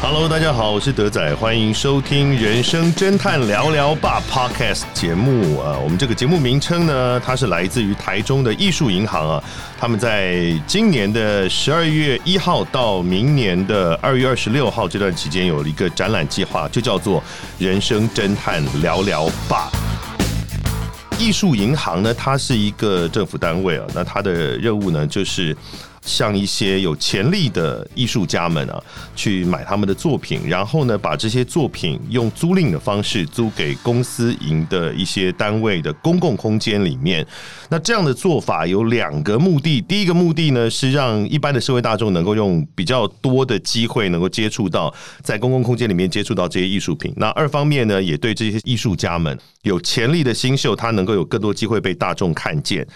Hello，大家好，我是德仔，欢迎收听《人生侦探聊聊吧》Podcast 节目啊。我们这个节目名称呢，它是来自于台中的艺术银行啊。他们在今年的十二月一号到明年的二月二十六号这段期间，有一个展览计划，就叫做《人生侦探聊聊吧》。艺术银行呢，它是一个政府单位啊，那它的任务呢，就是向一些有潜力的艺术家们啊，去买他们的作品，然后呢，把这些作品用租赁的方式租给公司营的一些单位的公共空间里面。那这样的做法有两个目的，第一个目的呢，是让一般的社会大众能够用比较多的机会能够接触到在公共空间里面接触到这些艺术品。那二方面呢，也对这些艺术家们有潜力的新秀，他能够有更多机会被大众看见。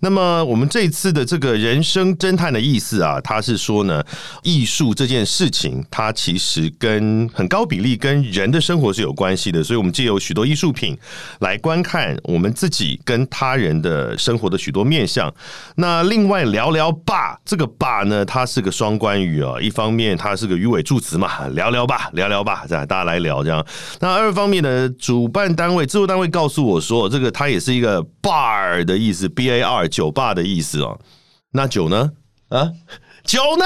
那么我们这一次的这个人生侦探的意思啊，他是说呢，艺术这件事情，它其实跟很高比例跟人的生活是有关系的，所以我们借由许多艺术品来观看我们自己跟他人的生活的许多面相。那另外聊聊吧，这个吧呢，它是个双关语啊，一方面它是个语尾助词嘛，聊聊吧，聊聊吧，这样大家来聊这样。那二方面呢，主办单位、制作单位告诉我说，这个它也是一个 bar 的意思，b a r 酒吧的意思哦。那酒呢？啊，酒呢？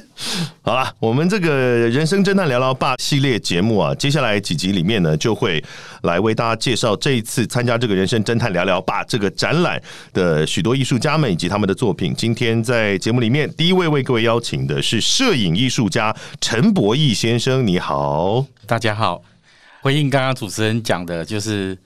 好了，我们这个人生侦探聊聊吧系列节目啊，接下来几集里面呢，就会来为大家介绍这一次参加这个人生侦探聊聊吧这个展览的许多艺术家们以及他们的作品。今天在节目里面，第一位为各位邀请的是摄影艺术家陈博义先生，你好。大家好，回应刚刚主持人讲的，就是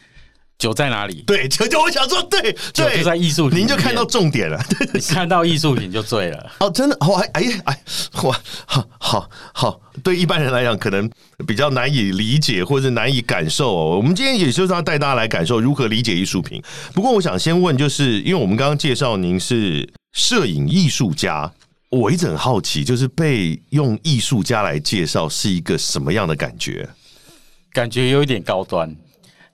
酒在哪里？对，酒就我想说，对对，酒就在艺术品里面，您就看到重点了。你看到艺术品就醉了。哦，真的，哦，哎哎哎，哇，好好好，对一般人来讲，可能比较难以理解或者难以感受哦。我们今天也就是要带大家来感受如何理解艺术品。不过，我想先问，就是因为我们刚刚介绍您是摄影艺术家，我一直很好奇，就是被用艺术家来介绍是一个什么样的感觉？感觉有一点高端，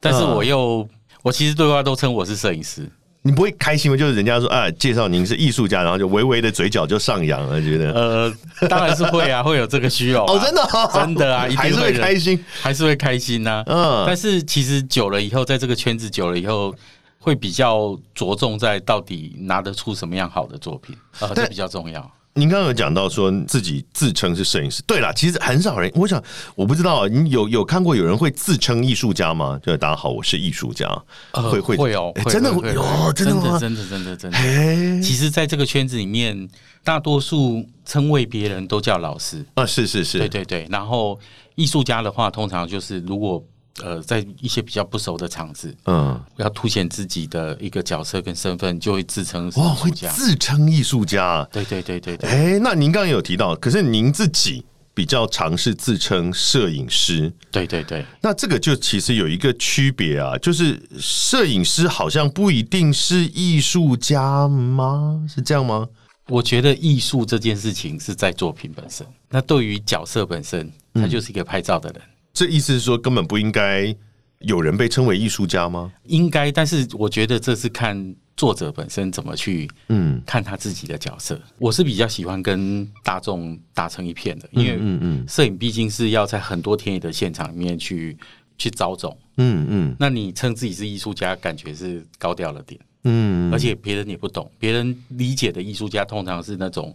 但是嗯我又，我其实对外都称我是摄影师。你不会开心吗？就是人家说啊，介绍您是艺术家，然后就微微的嘴角就上扬了，觉得呃，当然是会啊，会有这个需要啊、哦，真的哦真的啊，一定的开心。还是会开心呐、嗯但是其实久了以后，在这个圈子久了以后，会比较着重在到底拿得出什么样好的作品，呃，这比较重要。您刚刚有讲到说自己自称是摄影师，对啦，其实很少人，我想我不知道，你有有看过有人会自称艺术家吗？就大家好，我是艺术家，呃会会会哦，真的会会会哦，真的吗？真的真的真的。哎，其实，在这个圈子里面，大多数称谓别人都叫老师。啊，是是是，对对对，然后艺术家的话，通常就是如果呃在一些比较不熟的场子，嗯，要凸显自己的一个角色跟身份，就会自称是哇，会。自称艺术家，对对对对对，哎，那您刚刚有提到，可是您自己比较尝试自称摄影师，对对对，那这个就其实有一个区别啊，就是摄影师好像不一定是艺术家吗？是这样吗？我觉得艺术这件事情是在作品本身，那对于角色本身，他就是一个拍照的人。这意思是说，根本不应该有人被称为艺术家吗？应该，但是我觉得这是看作者本身怎么去嗯看他自己的角色。我是比较喜欢跟大众打成一片的，因为嗯嗯摄影毕竟是要在很多田野的现场里面去去找种。嗯嗯那你称自己是艺术家，感觉是高调了点，嗯，而且别人也不懂，别人理解的艺术家通常是那种。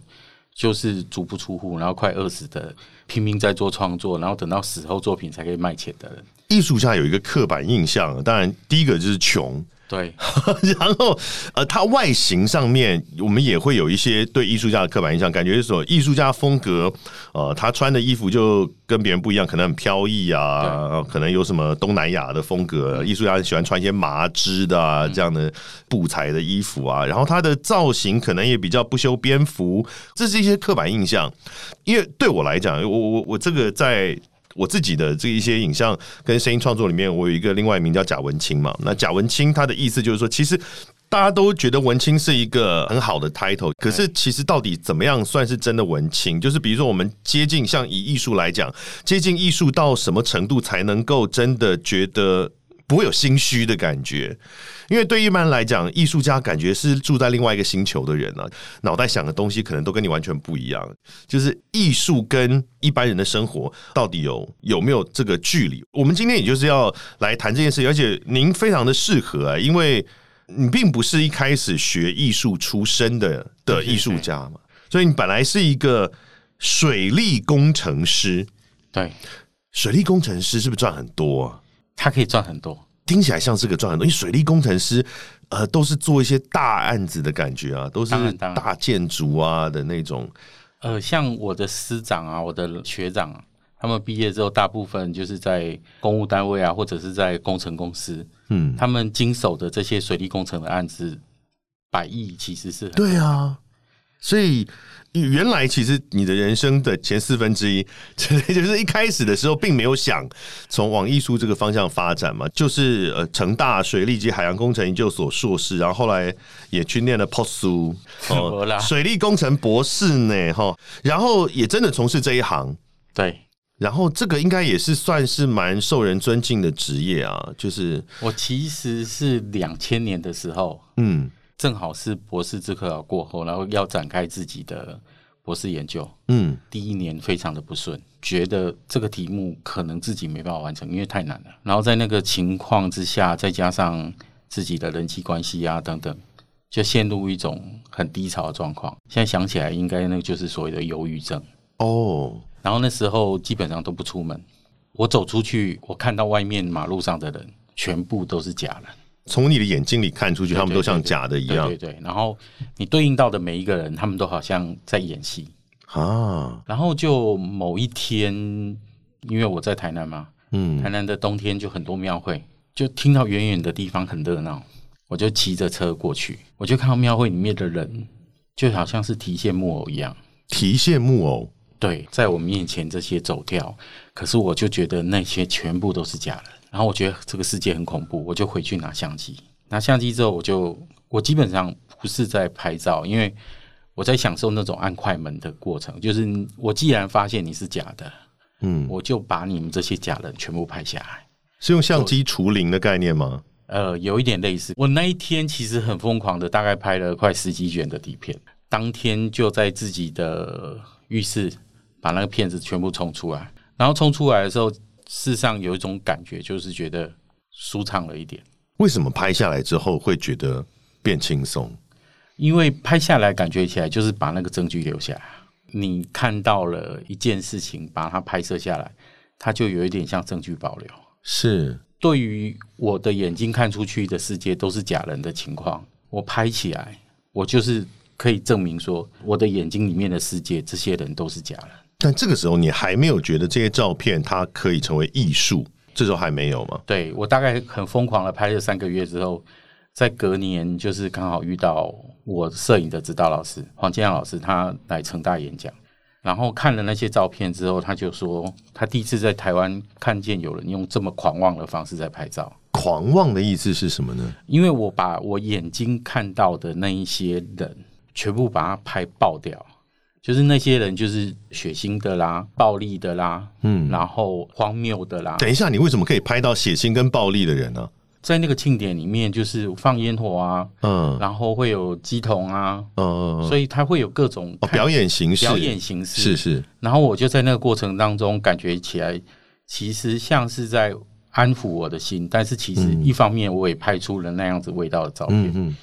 就是足不出户，然后快饿死的，拼命在做创作，然后等到死后作品才可以卖钱的人。艺术家有一个刻板印象，当然第一个就是穷，对，然后呃，他外形上面我们也会有一些对艺术家的刻板印象，感觉是说艺术家风格，呃，他穿的衣服就跟别人不一样，可能很飘逸啊，呃可能有什么东南亚的风格，艺术家很喜欢穿一些麻织的啊这样的布材的衣服啊，然后他的造型可能也比较不修边幅，这是一些刻板印象。因为对我来讲，我我我这个在。我自己的这一些影像跟声音创作里面，我有一个另外一名叫贾文清嘛。那贾文清他的意思就是说，其实大家都觉得文青是一个很好的 title，可是其实到底怎么样算是真的文青？就是比如说我们接近，像以艺术来讲，接近艺术到什么程度才能够真的觉得不会有心虚的感觉，因为对一般来讲，艺术家感觉是住在另外一个星球的人啊，脑袋想的东西可能都跟你完全不一样。就是艺术跟一般人的生活到底有有没有这个距离？我们今天也就是要来谈这件事，而且您非常的适合啊，因为你并不是一开始学艺术出身的的艺术家嘛，所以你本来是一个水利工程师。对，水利工程师是不是赚很多啊？他可以赚很多，听起来像是个赚很多，因为水利工程师呃都是做一些大案子的感觉啊，都是大建筑啊的那种。呃，像我的师长啊，我的学长啊，他们毕业之后，大部分就是在公务单位啊，或者是在工程公司，嗯，他们经手的这些水利工程的案子，百亿其实是很对啊，所以原来其实你的人生的前四分之一，就是一开始的时候并没有想从往艺术这个方向发展嘛，就是呃成大水利及海洋工程研究所硕士，然后后来也去念了 POSU 没啦水利工程博士呢，哈，然后也真的从事这一行。对。然后这个应该也是算是蛮受人尊敬的职业啊，就是我其实是两千年的时候，嗯正好是博士资格考过后，然后要展开自己的博士研究。嗯第一年非常的不顺，觉得这个题目可能自己没办法完成，因为太难了。然后在那个情况之下，再加上自己的人际关系啊等等，就陷入一种很低潮的状况。现在想起来，应该那个就是所谓的忧郁症。哦，然后那时候基本上都不出门，我走出去，我看到外面马路上的人全部都是假人。从你的眼睛里看出去，他们都像假的一样。对对对，然后你对应到的每一个人，他们都好像在演戏。啊，然后就某一天，因为我在台南嘛，嗯。台南的冬天就很多庙会，就听到远远的地方很热闹，我就骑着车过去，我就看到庙会里面的人，就好像是提线木偶一样，提线木偶，对，在我面前这些走跳，可是我就觉得那些全部都是假人，然后我觉得这个世界很恐怖，我就回去拿相机，拿相机之后，我就我基本上不是在拍照，因为我在享受那种按快门的过程，就是我既然发现你是假的，嗯，我就把你们这些假人全部拍下来。是用相机除零的概念吗？呃，有一点类似。我那一天其实很疯狂的，大概拍了快十几卷的底片，当天就在自己的浴室把那个片子全部冲出来。然后冲出来的时候，事实上有一种感觉，就是觉得舒畅了一点，为什么拍下来之后会觉得变轻松？因为拍下来感觉起来就是把那个证据留下来。你看到了一件事情，把它拍摄下来，它就有一点像证据保留。是对于我的眼睛看出去的世界都是假人的情况，我拍起来，我就是可以证明说，我的眼睛里面的世界，这些人都是假人。但这个时候你还没有觉得这些照片它可以成为艺术，这时候还没有吗？对我大概很疯狂的拍了三个月之后，在隔年就是刚好遇到我摄影的指导老师黄建阳老师，他来成大演讲，然后看了那些照片之后，他就说他第一次在台湾看见有人用这么狂妄的方式在拍照。狂妄的意思是什么呢？因为我把我眼睛看到的那一些人全部把它拍爆掉，就是那些人就是血腥的啦、暴力的啦，嗯，然后荒谬的啦，等一下，你为什么可以拍到血腥跟暴力的人呢、在那个庆典里面就是放烟火啊，嗯。然后会有鸡童啊，嗯，所以它会有各种哦，表演形式，表演形式。是是，然后我就在那个过程当中感觉起来，其实像是在安抚我的心，但是其实一方面我也拍出了那样子味道的照片。嗯嗯，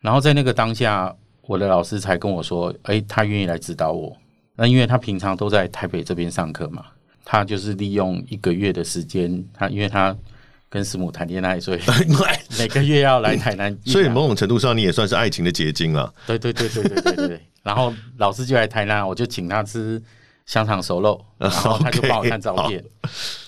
然后在那个当下，我的老师才跟我说，哎，他愿意来指导我。那因为他平常都在台北这边上课嘛，他就是利用一个月的时间，他因为他跟师母谈恋爱，所以 每个月要来台南。所以某种程度上，你也算是爱情的结晶了。对对对对对对对。然后老师就来台南，我就请他吃香肠熟肉，然后他就帮我看照片。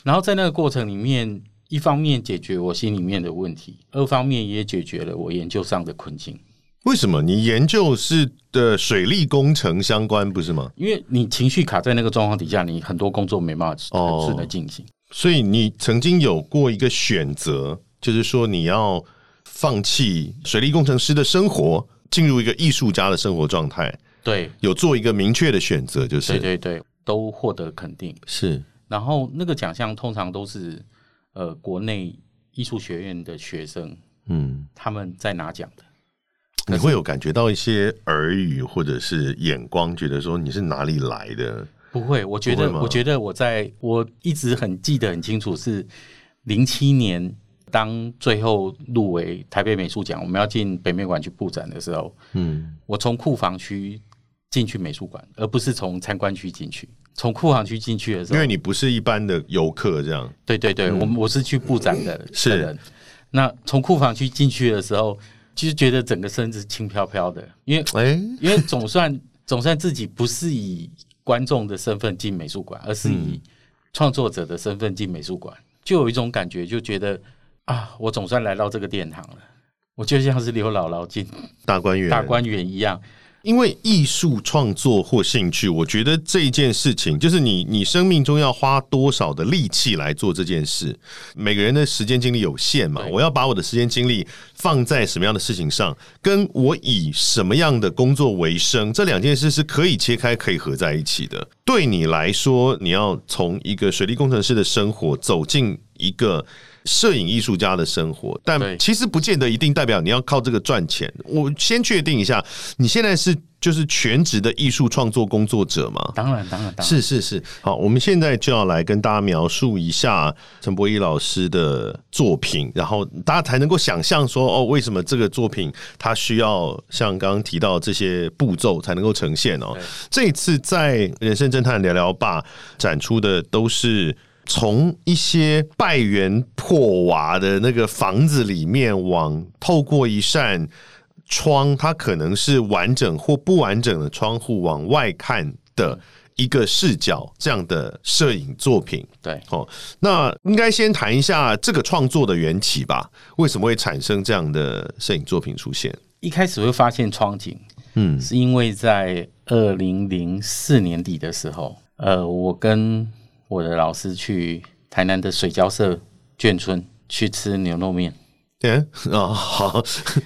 然后在那个过程里面，一方面解决我心里面的问题，二方面也解决了我研究上的困境。为什么你研究是的水利工程相关不是吗？因为你情绪卡在那个状况底下，你很多工作没办法顺的进行。所以你曾经有过一个选择，就是说你要放弃水利工程师的生活，进入一个艺术家的生活状态，对有做一个明确的选择，就是对对对，都获得肯定。是然后那个奖项通常都是呃国内艺术学院的学生嗯，他们在拿奖的。你会有感觉到一些耳语或者是眼光，觉得说你是哪里来的？不会，我觉得，我觉得我在我一直很记得很清楚，是零七年当最后入围台北美术奖，我们要进北美馆去布展的时候，嗯，我从库房区进去美术馆，而不是从参观区进去。从库房区进去的时候，因为你不是一般的游客，这样对对对，我我是去布展的是人。那从库房区进去的时候，其实觉得整个身子轻飘飘的，因为哎，因为总算总算自己不是以观众的身份进美术馆，而是以创作者的身份进美术馆，就有一种感觉，就觉得啊，我总算来到这个殿堂了。我就像是刘姥姥进大观园，大观园一样，因为艺术创作或兴趣，我觉得这件事情就是你你生命中要花多少的力气来做这件事。每个人的时间精力有限嘛，我要把我的时间精力放在什么样的事情上，跟我以什么样的工作为生，这两件事是可以切开、可以合在一起的。对你来说，你要从一个水利工程师的生活走进一个。摄影艺术家的生活，但其实不见得一定代表你要靠这个赚钱。我先确定一下，你现在是就是全职的艺术创作工作者吗？当然当然当然是是是，好，我们现在就要来跟大家描述一下陈柏一老师的作品，然后大家才能够想象说，哦，为什么这个作品它需要像刚刚提到这些步骤才能够呈现哦。这一次在人生侦探聊聊吧展出的都是。从一些败园破瓦的那个房子里面，往透过一扇窗，它可能是完整或不完整的窗户往外看的一个视角，这样的摄影作品。对。哦，那应该先谈一下这个创作的缘起吧？为什么会产生这样的摄影作品出现？一开始会发现窗景，嗯是因为在二零零四年底的时候，呃，我跟我的老师去台南的水交社眷村去吃牛肉面，嗯哦好，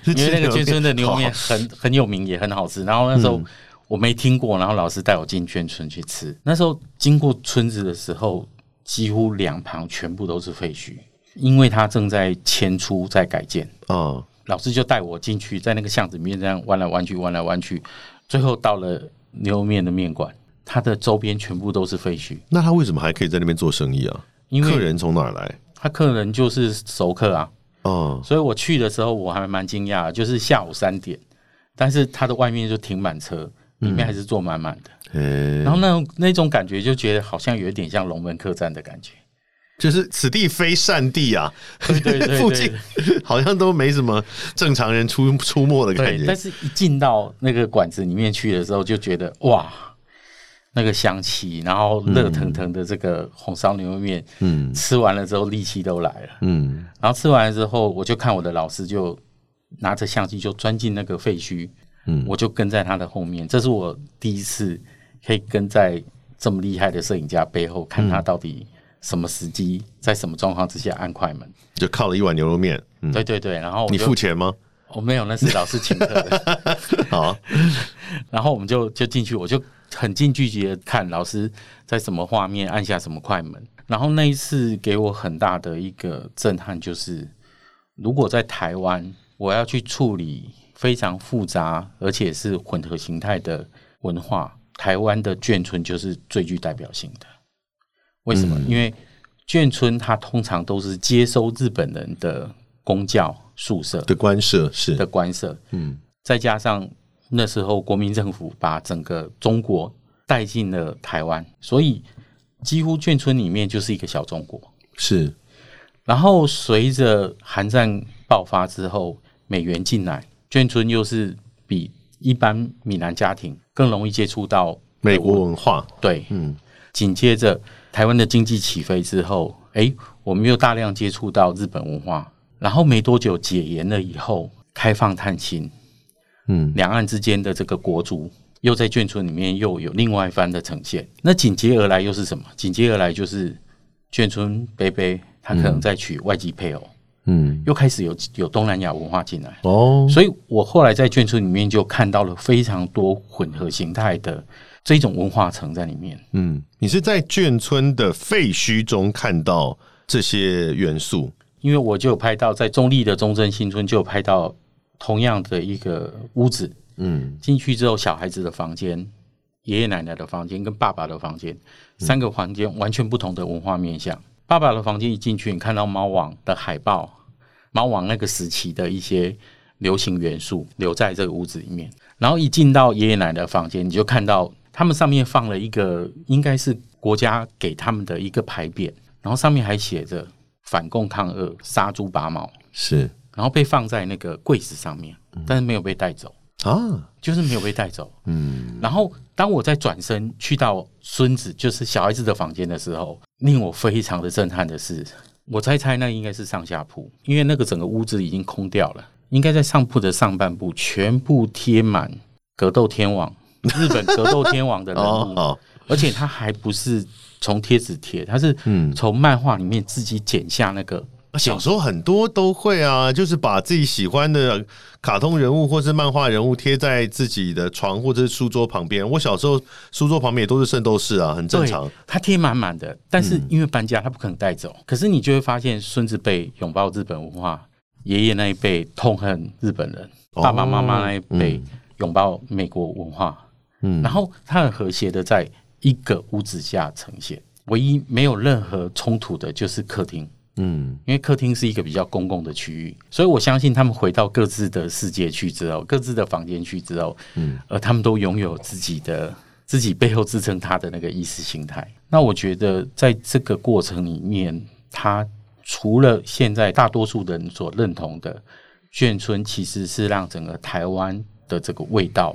因为那个眷村的牛肉面好很 很有名，也很好吃。然后那时候我没听过，然后老师带我进眷村去吃。那时候经过村子的时候，几乎两旁全部都是废墟，因为它正在迁出，在改建。哦，老师就带我进去，在那个巷子里面这样弯来弯去，弯来弯去，最后到了牛肉面的面馆，它的周边全部都是废墟，那他为什么还可以在那边做生意啊？因为客人从哪儿来？他客人就是熟客啊，哦，所以我去的时候我还蛮惊讶的，就是下午三点，但是它的外面就停满车，里面还是坐满满的，嗯、然后那种那种感觉就觉得好像有一点像龙门客栈的感觉，就是此地非善地啊，对对对 附近好像都没什么正常人出出没的感觉，但。是一进到那个馆子里面去的时候，就觉得哇，那个香气，然后热腾腾的这个红烧牛肉面，嗯吃完了之后力气都来了。嗯然后吃完了之后，我就看我的老师就拿着相机就钻进那个废墟，嗯我就跟在他的后面。这是我第一次可以跟在这么厉害的摄影家背后，看他到底什么时机，在什么状况之下按快门。就靠了一碗牛肉面。嗯，对对对，然后你付钱吗？我没有，那是老师请客的。好，然后我们就就进去，我就很近距离的看老师在什么画面按下什么快门。然后那一次给我很大的一个震撼，就是如果在台湾，我要去处理非常复杂而且是混合形态的文化，台湾的眷村就是最具代表性的。为什么？因为眷村它通常都是接收日本人的公教宿舍的官舍是的官舍，嗯再加上那时候国民政府把整个中国带进了台湾，所以几乎眷村里面就是一个小中国。是然后随着韩战爆发之后，美元进来，眷村又是比一般闽南家庭更容易接触到美国文化。对，嗯紧接着台湾的经济起飞之后，诶，我们又大量接触到日本文化，然后没多久解严了以后，开放探亲，嗯两岸之间的这个国族又在眷村里面又有另外一番的呈现。那紧接而来又是什么？紧接而来就是眷村贝贝他可能在娶外籍配偶，嗯又开始有有东南亚文化进来。哦所以我后来在眷村里面就看到了非常多混合形态的这种文化层在里面。嗯，你是在眷村的废墟中看到这些元素。因为我就有拍到在中立的中正新村就有拍到同样的一个屋子，嗯进去之后，小孩子的房间、爷爷奶奶的房间跟爸爸的房间，三个房间完全不同的文化面向。爸爸的房间一进去，你看到猫王的海报，猫王那个时期的一些流行元素留在这个屋子里面。然后一进到爷爷奶奶的房间，你就看到他们上面放了一个应该是国家给他们的一个牌匾，然后上面还写着“反共抗俄，杀猪拔毛是”，然后被放在那个柜子上面，但是没有被带走。啊，就是没有被带走。嗯然后当我再转身去到孙子，就是小孩子的房间的时候，令我非常的震撼的是，我猜猜那应该是上下铺，因为那个整个屋子已经空掉了，应该在上铺的上半部全部贴满格斗天王，日本格斗天王的人物，哦好，而且他还不是从贴纸贴，他是嗯从漫画里面自己剪下那个。小时候很多都会啊，就是把自己喜欢的卡通人物或是漫画人物贴在自己的床或者是书桌旁边。我小时候书桌旁边也都是圣斗士啊，很正常对。，他贴满满的，但是因为搬家，他不可能带走。可是你就会发现，孙子辈拥抱日本文化，爷爷那一辈痛恨日本人，哦爸爸妈妈那一辈嗯拥抱美国文化，嗯然后他很和谐的在一个屋子下呈现。唯一没有任何冲突的就是客厅，嗯。因为客厅是一个比较公共的区域，所以我相信他们回到各自的世界去之后，各自的房间去之后，嗯，呃，他们都拥有自己的自己背后支撑他的那个意识形态。那我觉得在这个过程里面，他除了现在大多数人所认同的眷村，其实是让整个台湾的这个味道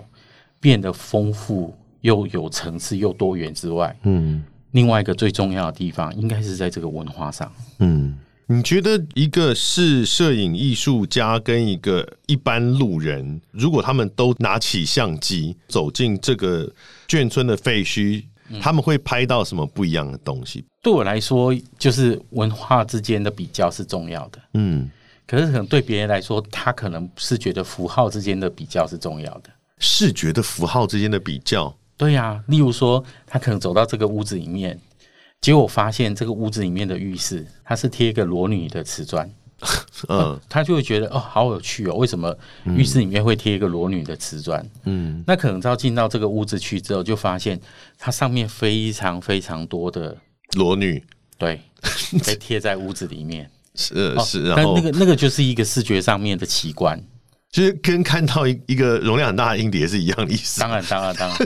变得丰富又有层次又多元之外，嗯另外一个最重要的地方，应该是在这个文化上。嗯。你觉得一个是摄影艺术家跟一个一般路人，如果他们都拿起相机走进这个眷村的废墟，他们会拍到什么不一样的东西？对我来说，就是文化之间的比较是重要的。嗯，可是可能对别人来说，他可能是觉得符号之间的比较是重要的。视觉的符号之间的比较，对呀、例如说，他可能走到这个屋子里面，结果发现这个屋子里面的浴室，它是贴一个裸女的瓷砖，嗯他就会觉得哦，好有趣哦，为什么浴室里面会贴一个裸女的瓷砖？嗯那可能到进到这个屋子去之后，就发现它上面非常非常多的裸女对 被贴在屋子里面。是是，然后那那个那个就是一个视觉上面的奇观。就是跟看到一一个容量很大的硬碟是一样的意思。当然，当然，当然。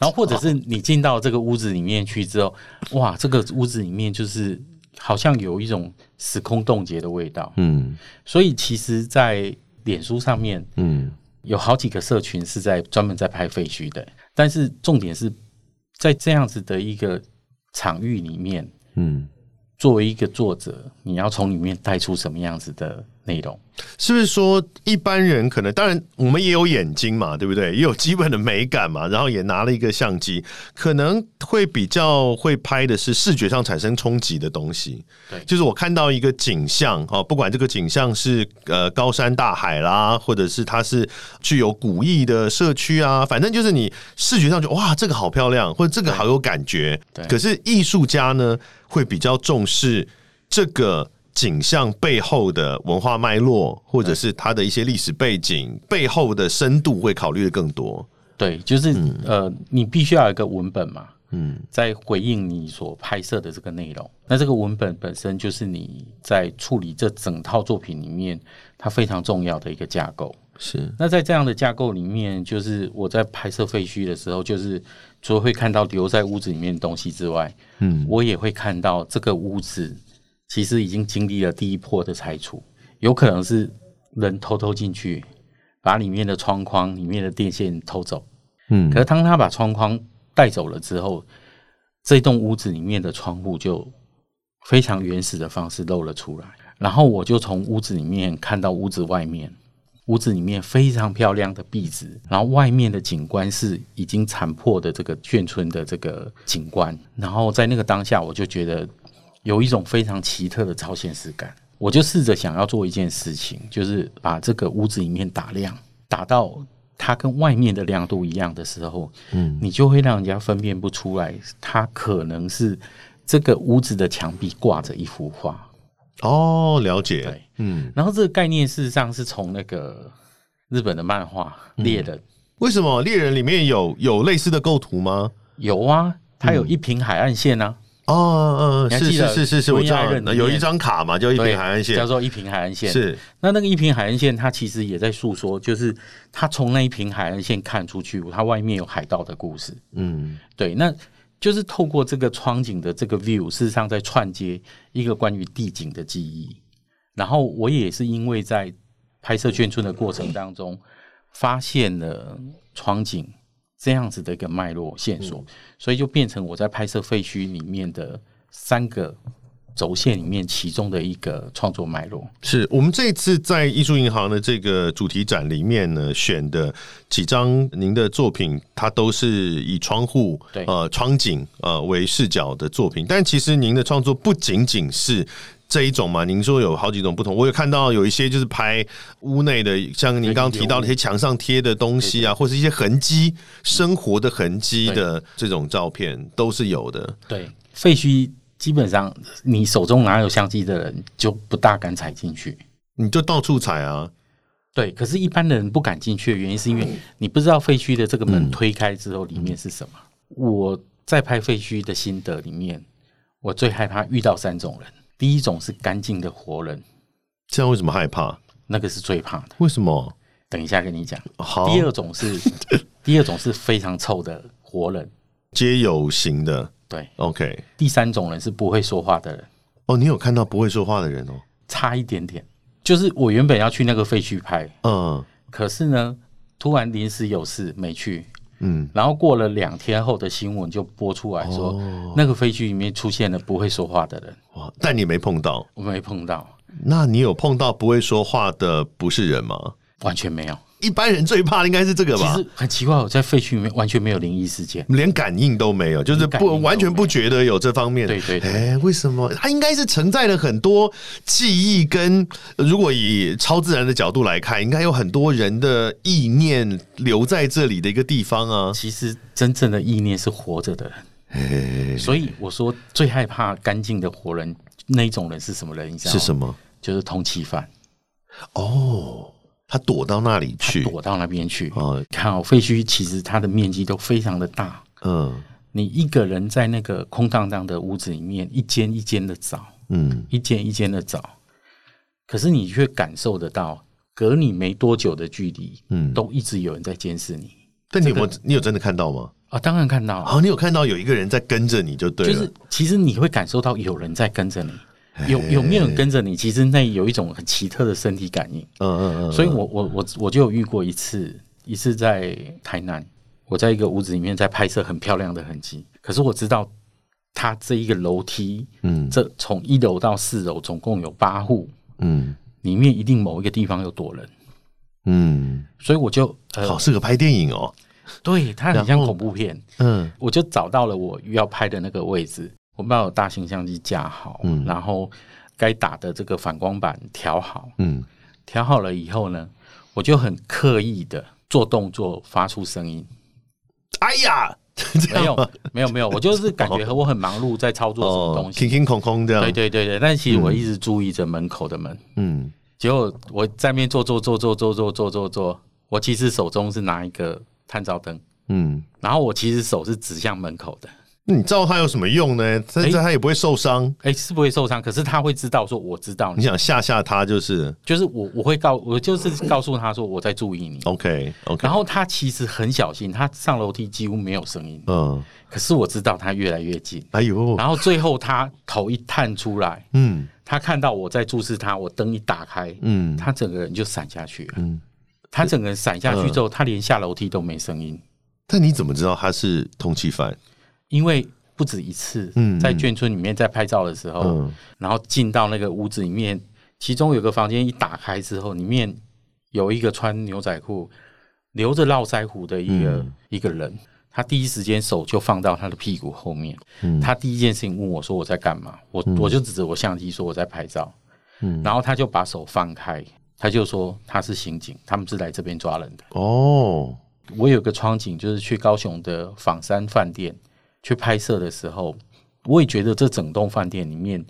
然后或者是你进到这个屋子里面去之后，哇，这个屋子里面就是好像有一种时空冻结的味道。嗯所以其实，在脸书上面嗯有好几个社群是在专门在拍废墟的，但是重点是在这样子的一个场域里面，嗯，作为一个作者，你要从里面带出什么样子的内容？是不是说一般人可能，当然我们也有眼睛嘛，对不对？也有基本的美感嘛，然后也拿了一个相机，可能会比较会拍的是视觉上产生冲击的东西。对就是我看到一个景象哦，不管这个景象是呃高山大海啦，或者是它是具有古意的社区啊，反正就是你视觉上就哇，这个好漂亮，或者这个好有感觉。对可是艺术家呢，会比较重视这个景象背后的文化脉络，或者是它的一些历史背景背后的深度，会考虑的更多。对，就是、呃，你必须要有一个文本嘛，嗯在回应你所拍摄的这个内容。那这个文本本身就是你在处理这整套作品里面它非常重要的一个架构。是那在这样的架构里面，就是我在拍摄废墟的时候，就是除了会看到留在屋子里面的东西之外，嗯我也会看到这个屋子其实已经经历了第一波的拆除，有可能是人偷偷进去，把里面的窗框、里面的电线偷走。嗯。可是当他把窗框带走了之后，这栋屋子里面的窗户就非常原始的方式露了出来，然后我就从屋子里面看到屋子外面，屋子里面非常漂亮的壁纸，然后外面的景观是已经残破的这个眷村的这个景观，然后在那个当下，我就觉得有一种非常奇特的超现实感。我就试着想要做一件事情，就是把这个屋子里面打亮，打到它跟外面的亮度一样的时候，嗯。你就会让人家分辨不出来，它可能是这个屋子的墙壁挂着一幅画，哦，了解。对。嗯，然后这个概念事实上是从那个日本的漫画《猎人》为什么？猎人里面有有类似的构图吗？有啊，它有一平海岸线啊，哦，嗯，是是是是是，我知道有一张卡嘛，叫一对平海岸线叫，做一平海岸线。是那那个一平海岸线，它其实也在诉说，就是它从那一平海岸线看出去，它外面有海盗的故事。嗯对，那就是透过这个窗景的这个 view，事实上在串接一个关于地景的记忆。然后我也是因为在拍摄眷村的过程当中，发现了窗景这样子的一个脉络线索，所以就变成我在拍摄废墟里面的三个轴线里面其中的一个创作脉络。是我们这一次在艺术银行的这个主题展里面呢，选的几张您的作品，它都是以窗户、对呃窗景呃为视角的作品。但其实您的创作不仅仅是这一种嘛，您说有好几种不同，我有看到有一些就是拍屋内的，像您刚刚提到那些墙上贴的东西啊，或是一些痕迹、生活的痕迹的这种照片都是有的。对，废墟基本上你手中拿有相机的人就不大敢踩进去。你就到处踩啊，对，可是，一般的人不敢进去的原因，是因为你不知道废墟的这个门推开之后里面是什么。我在拍废墟的心得里面，我最害怕遇到三种人。第一种是干净的活人，这样为什么害怕？那个是最怕的。为什么？等一下跟你讲。好，第二种是，第二种是非常臭的活人。皆有型的对，，OK。第三种人是不会说话的人，哦，你有看到不会说话的人哦？差一点点。就是我原本要去那个废墟拍，嗯可是呢，突然临时有事没去，嗯，然后过了两天后的新闻就播出来说，哦那个飞机里面出现了不会说话的人，哇！但你没碰到，我没碰到，那你有碰到不会说话的不是人吗？完全没有。一般人最怕的应该是这个吧？其实很奇怪，我在废墟里面完全没有灵异事件。连感应都没有，就是不完全不觉得有这方面。对对對哎，为什么？它应该是承载了很多记忆跟，如果以超自然的角度来看，应该有很多人的意念留在这里的一个地方啊。其实真正的意念是活着的人，所以我说最害怕干净的活人那一种人是什么人？你知道？是什么？就是通缉犯，哦，他躲到那里去。躲到那边去。哦，看哦，废墟其实它的面积都非常的大，嗯你一个人在那个空荡荡的屋子里面，一间一间的找，嗯，一间一间的找，可是你却感受得到，隔你没多久的距离，嗯都一直有人在监视你但你有没有？你有真的看到吗？啊！当然看到啊，哦，你有看到有一个人在跟着你就对了。就是其实你会感受到有人在跟着你，有有没有人跟着你？其实那有一种很奇特的身体感应。嗯嗯嗯，所以我我我我就有遇过一次，一次在台南，我在一个屋子里面在拍摄很漂亮的痕迹，可是我知道它这一个楼梯，嗯。这从一楼到四楼总共有八户，嗯。里面一定某一个地方有躲人，嗯，所以我就呃好，适合拍电影哦。对，它很像恐怖片，嗯。我就找到了我要拍的那个位置，我把我大型相机架好，嗯。然后该打的这个反光板调好，嗯，调好了以后呢，我就很刻意的做动作，发出声音。哎呀，这没有没有，没有，我就是感觉我很忙碌，在操作什么东西。空空空空这样。对对对对，但其实我一直注意着门口的门，嗯。结果我在面做做做做做做做做做，我其实手中是拿一个探照灯，嗯，然后我其实手是指向门口的。那你照他有什么用呢？但是它也不会受伤。哎，是不会受伤，可是他会知道说我知道你，你想吓吓他就是就是我我会告我就是告诉他说我在注意你，OK OK。然后他其实很小心，他上楼梯几乎没有声音，嗯，可是我知道他越来越近，哎呦，然后最后他头一探出来，嗯他看到我在注视他，我灯一打开，嗯他整个人就闪下去了。嗯。他整个人闪下去之后，他连下楼梯都没声音，但你怎么知道他是通缉犯？因为不止一次嗯，在眷村里面在拍照的时候，嗯。然后进到那个屋子里面，其中有个房间一打开之后，里面有一个穿牛仔裤、留着络腮胡的一个、嗯。一个人，他第一时间手就放到他的屁股后面，嗯。他第一件事情问我说我在干嘛，我、我就指着我相机说我在拍照，嗯。然后他就把手放开，他就说他是刑警，他们是来这边抓人的。哦，我有个窗景，就是去高雄的仿山饭店去拍摄的时候，我也觉得这整栋饭店里面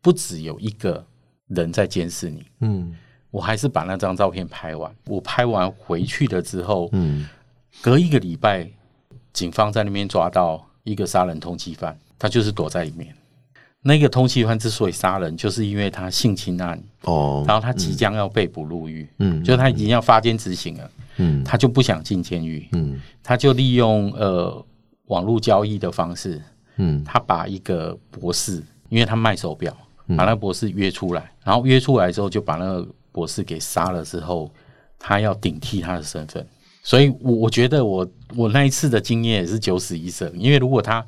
不只有一个人在监视你。嗯。我还是把那张照片拍完。我拍完回去了之后，嗯。隔一个礼拜，警方在那边抓到一个杀人通缉犯，他就是躲在里面。那个通缉犯之所以杀人，就是因为他性侵案，哦，然后他即将要被捕入狱，嗯。就他已经要发监执行了，嗯。他就不想进监狱，嗯。他就利用呃网络交易的方式，嗯他把一个博士，因为他卖手表，把那个博士约出来，然后约出来之后就把那个博士给杀了之后，他要顶替他的身份，所以我我觉得我我那一次的经验也是九死一生，因为如果他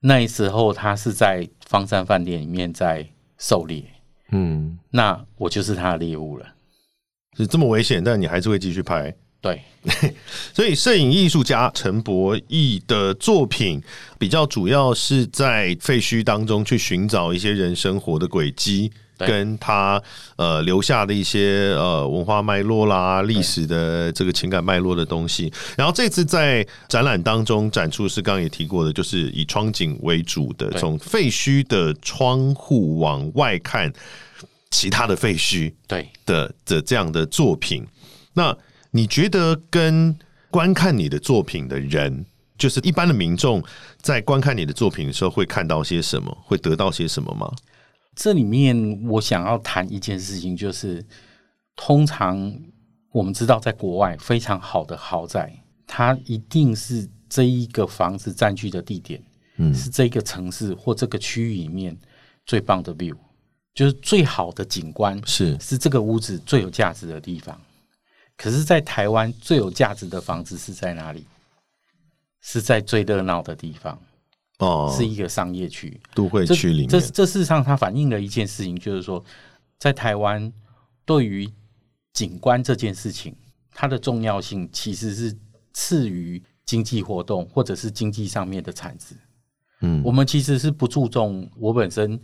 那时候他是在方山饭店里面在狩猎，嗯，那我就是他的猎物了。是这么危险，但你还是会继续拍。对，所以，摄影艺术家陈博义的作品比较主要是在废墟当中去寻找一些人生活的轨迹，跟他呃留下的一些呃文化脉络啦、历史的这个情感脉络的东西。然后这次在展览当中展出是刚刚也提过的，就是以窗景为主的，对。从废墟的窗户往外看其他的废墟。对，的的这样的作品，那你觉得跟观看你的作品的人，就是一般的民众，在观看你的作品的时候，会看到些什么？会得到些什么吗？这里面我想要谈一件事情，就是通常我们知道，在国外非常好的豪宅，它一定是这一个房子占据的地点，嗯是这个城市或这个区域里面最棒的 view，就是最好的景观，是是这个屋子最有价值的地方。可是，在台湾最有价值的房子是在哪里？是在最热闹的地方，哦，是一个商业区。都会这区里面这这事实上它反映了一件事情，就是说，在台湾对于景观这件事情，它的重要性其实是次于经济活动或者是经济上面的产值。嗯我们其实是不注重我本身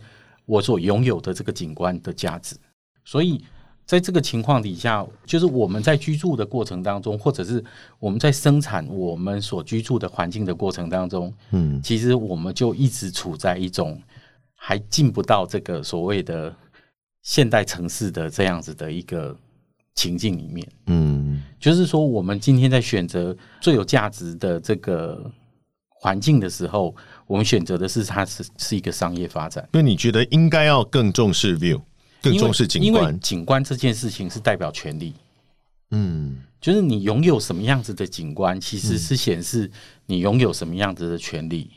我所拥有的这个景观的价值，所以在这个情况底下，就是我们在居住的过程当中，或者是我们在生产我们所居住的环境的过程当中，嗯。其实我们就一直处在一种还进不到这个所谓的现代城市的这样子的一个情境里面。嗯。就是说，我们今天在选择最有价值的这个环境的时候，我们选择的是它是是一个商业发展，那你觉得应该要更重视 view，更重视景因为观？景观这件事情是代表权利，嗯就是你拥有什么样子的景观，其实是显示你拥有什么样子的权利。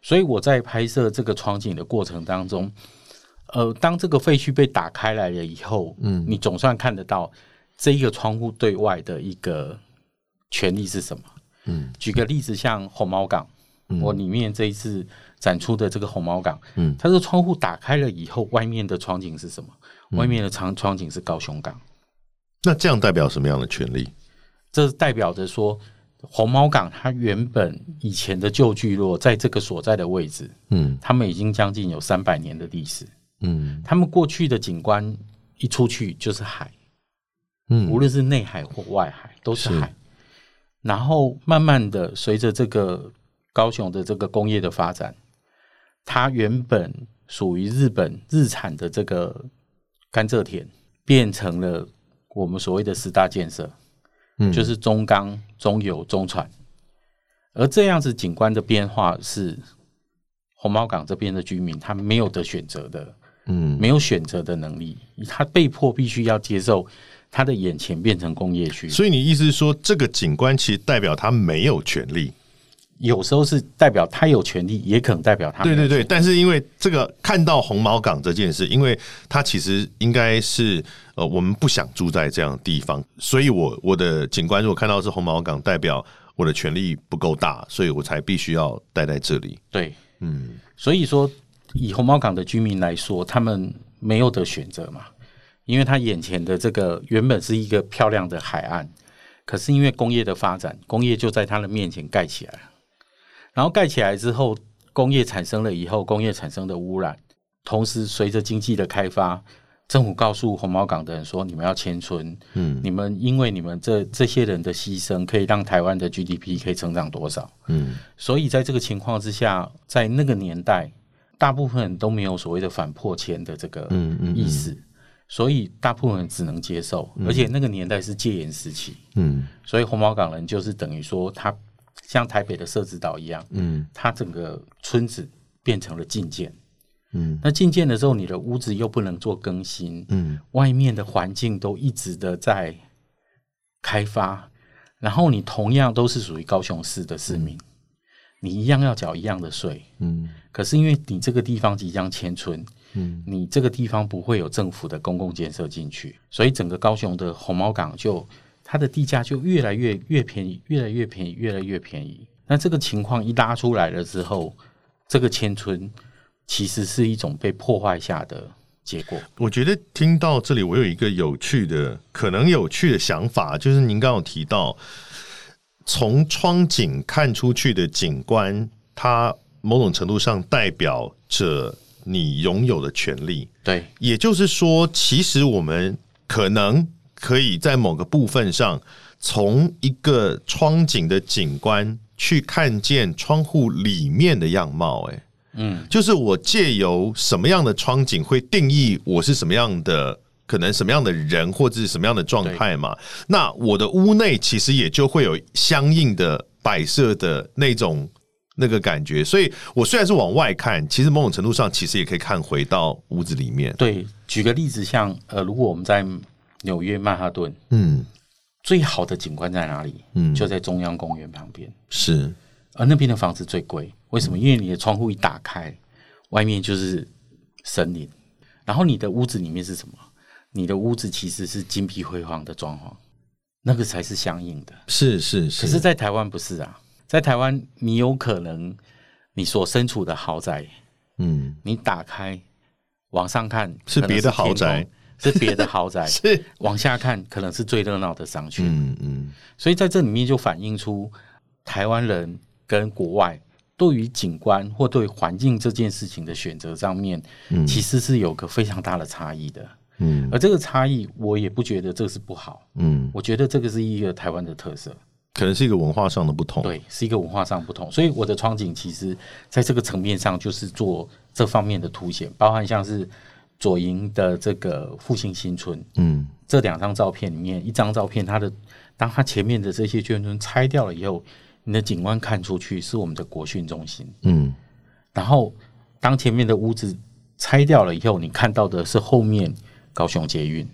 所以我在拍摄这个窗景的过程当中，呃，当这个废墟被打开来了以后，嗯，你总算看得到这一个窗户对外的一个权利是什么。嗯，举个例子，像红毛港，我里面这一次展出的这个红毛港，嗯，它这个窗户打开了以后，外面的窗景是什么？外面的窗窗景是高雄港。那这样代表什么样的权利？这代表着说，红毛港它原本以前的旧聚落，在这个所在的位置，嗯他们已经将近有三百年的历史。嗯他们过去的景观一出去就是海，嗯无论是内海或外海都是是海。然后慢慢的，随着这个高雄的这个工业的发展，它原本属于日本日产的这个甘蔗田，变成了我们所谓的十大建设。嗯就是中钢、中油、中船。而这样子景观的变化是红毛港这边的居民他没有的选择的，嗯没有选择的能力，他被迫必须要接受他的眼前变成工业区。所以你意思是说，这个景观其实代表他没有权利？有时候是代表他有权利，也可能代表他对对对，但是因为这个看到红毛港这件事，因为他其实应该是呃我们不想住在这样的地方，所以我我的警官如果看到是红毛港，代表我的权利不够大，所以我才必须要待在这里。对，嗯所以说以红毛港的居民来说，他们没有得选择嘛，因为他眼前的这个原本是一个漂亮的海岸，可是因为工业的发展，工业就在他的面前盖起来了，然后盖起来之后，工业产生了以后，工业产生的污染，同时随着经济的开发。政府告诉红毛港的人说：“你们要迁村，嗯。你们因为你们这这些人的牺牲，可以让台湾的 GDP 可以成长多少？嗯。所以在这个情况之下，在那个年代，大部分人都没有所谓的反破迁的这个嗯嗯意思，所以大部分人只能接受，而且那个年代是戒严时期，嗯。所以红毛港人就是等于说，他像台北的社子岛一样，嗯它整个村子变成了禁建。嗯那禁建的时候，你的屋子又不能做更新，嗯外面的环境都一直的在开发，然后你同样都是属于高雄市的市民，你一样要缴一样的税。嗯可是因为你这个地方即将迁村，嗯你这个地方不会有政府的公共建设进去，所以整个高雄的红毛港就它的地价就越来越越便宜，越来越便宜，越来越便宜。那这个情况一拉出来了之后，这个千村其实是一种被破坏下的结果。我觉得听到这里，我有一个有趣的、可能有趣的想法，就是您刚刚有提到，从窗景看出去的景观，它某种程度上代表着你拥有的权利。对，也就是说，其实我们可能可以在某个部分上，从一个窗景的景观去看见窗户里面的样貌。哎，嗯，就是我借由什么样的窗景会定义我是什么样的，可能什么样的人或者是什么样的状态嘛？那我的屋内其实也就会有相应的摆设的那种那个感觉。所以我虽然是往外看，其实某种程度上其实也可以看回到屋子里面。对。举个例子，像呃，如果我们在纽约曼哈顿，嗯。最好的景观在哪里？嗯，就在中央公园旁边。是。而那边的房子最贵，为什么？因为你的窗户一打开，外面就是森林，然后你的屋子里面是什么？你的屋子其实是金碧辉煌的装潢，那个才是相应的。是是是，可是，在台湾不是啊，在台湾你有可能你所身处的豪宅，嗯。你打开往上看是别的豪宅，是别的豪宅，是往下看可能是最热闹的商圈。嗯嗯所以在这里面就反映出台湾人跟国外对于景观或对环境这件事情的选择上面，嗯其实是有个非常大的差异的。嗯而这个差异，我也不觉得这是不好，嗯，我觉得这个是一个台湾的特色，可能是一个文化上的不同。对，是一个文化上不同。所以我的窗景其实在这个层面上就是做这方面的凸显，包含像是左营的这个复兴新村，嗯这两张照片里面，一张照片它的当它前面的这些眷村拆掉了以后，你的景观看出去是我们的国训中心，嗯然后当前面的屋子拆掉了以后，你看到的是后面高雄捷运。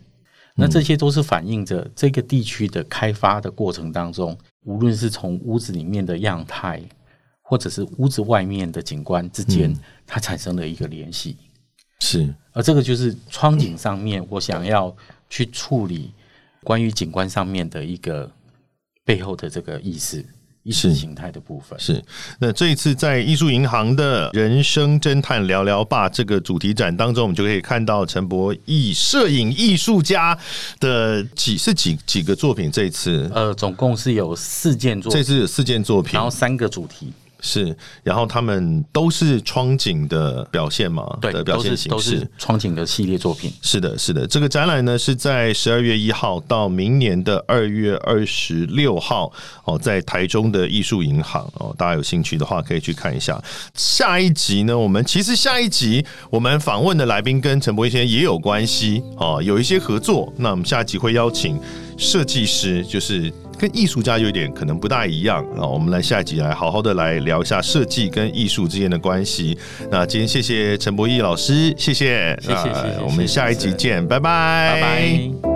那这些都是反映着这个地区的开发的过程当中，无论是从屋子里面的样态，或者是屋子外面的景观之间，它产生了一个联系。是而这个就是窗景上面，我想要去处理关于景观上面的一个背后的这个意识、意识形态的部分。是。那这一次在艺术银行的人生侦探聊聊吧这个主题展当中，我们就可以看到陈博艺摄影艺术家的几是几几个作品。这一次呃，总共是有四件作品，这次有四件作品然，后三个主题，是，然后他们都是窗景的表现嘛？对，的表都现形式是都是。窗景的系列作品。是的，是的，这个展览呢是在十二月一号到明年的二月二十六号哦，在台中的艺术银行哦，大家有兴趣的话可以去看一下。下一集呢，我们其实下一集我们访问的来宾跟陈柏毅先生也有关系哦，有一些合作。那我们下一集会邀请设计师，就是跟艺术家有一点可能不大一样啊。我们来下一集来好好的来聊一下设计跟艺术之间的关系。那今天谢谢陈柏毅老师，谢谢，谢谢谢谢那我们下一集见，拜拜，拜拜。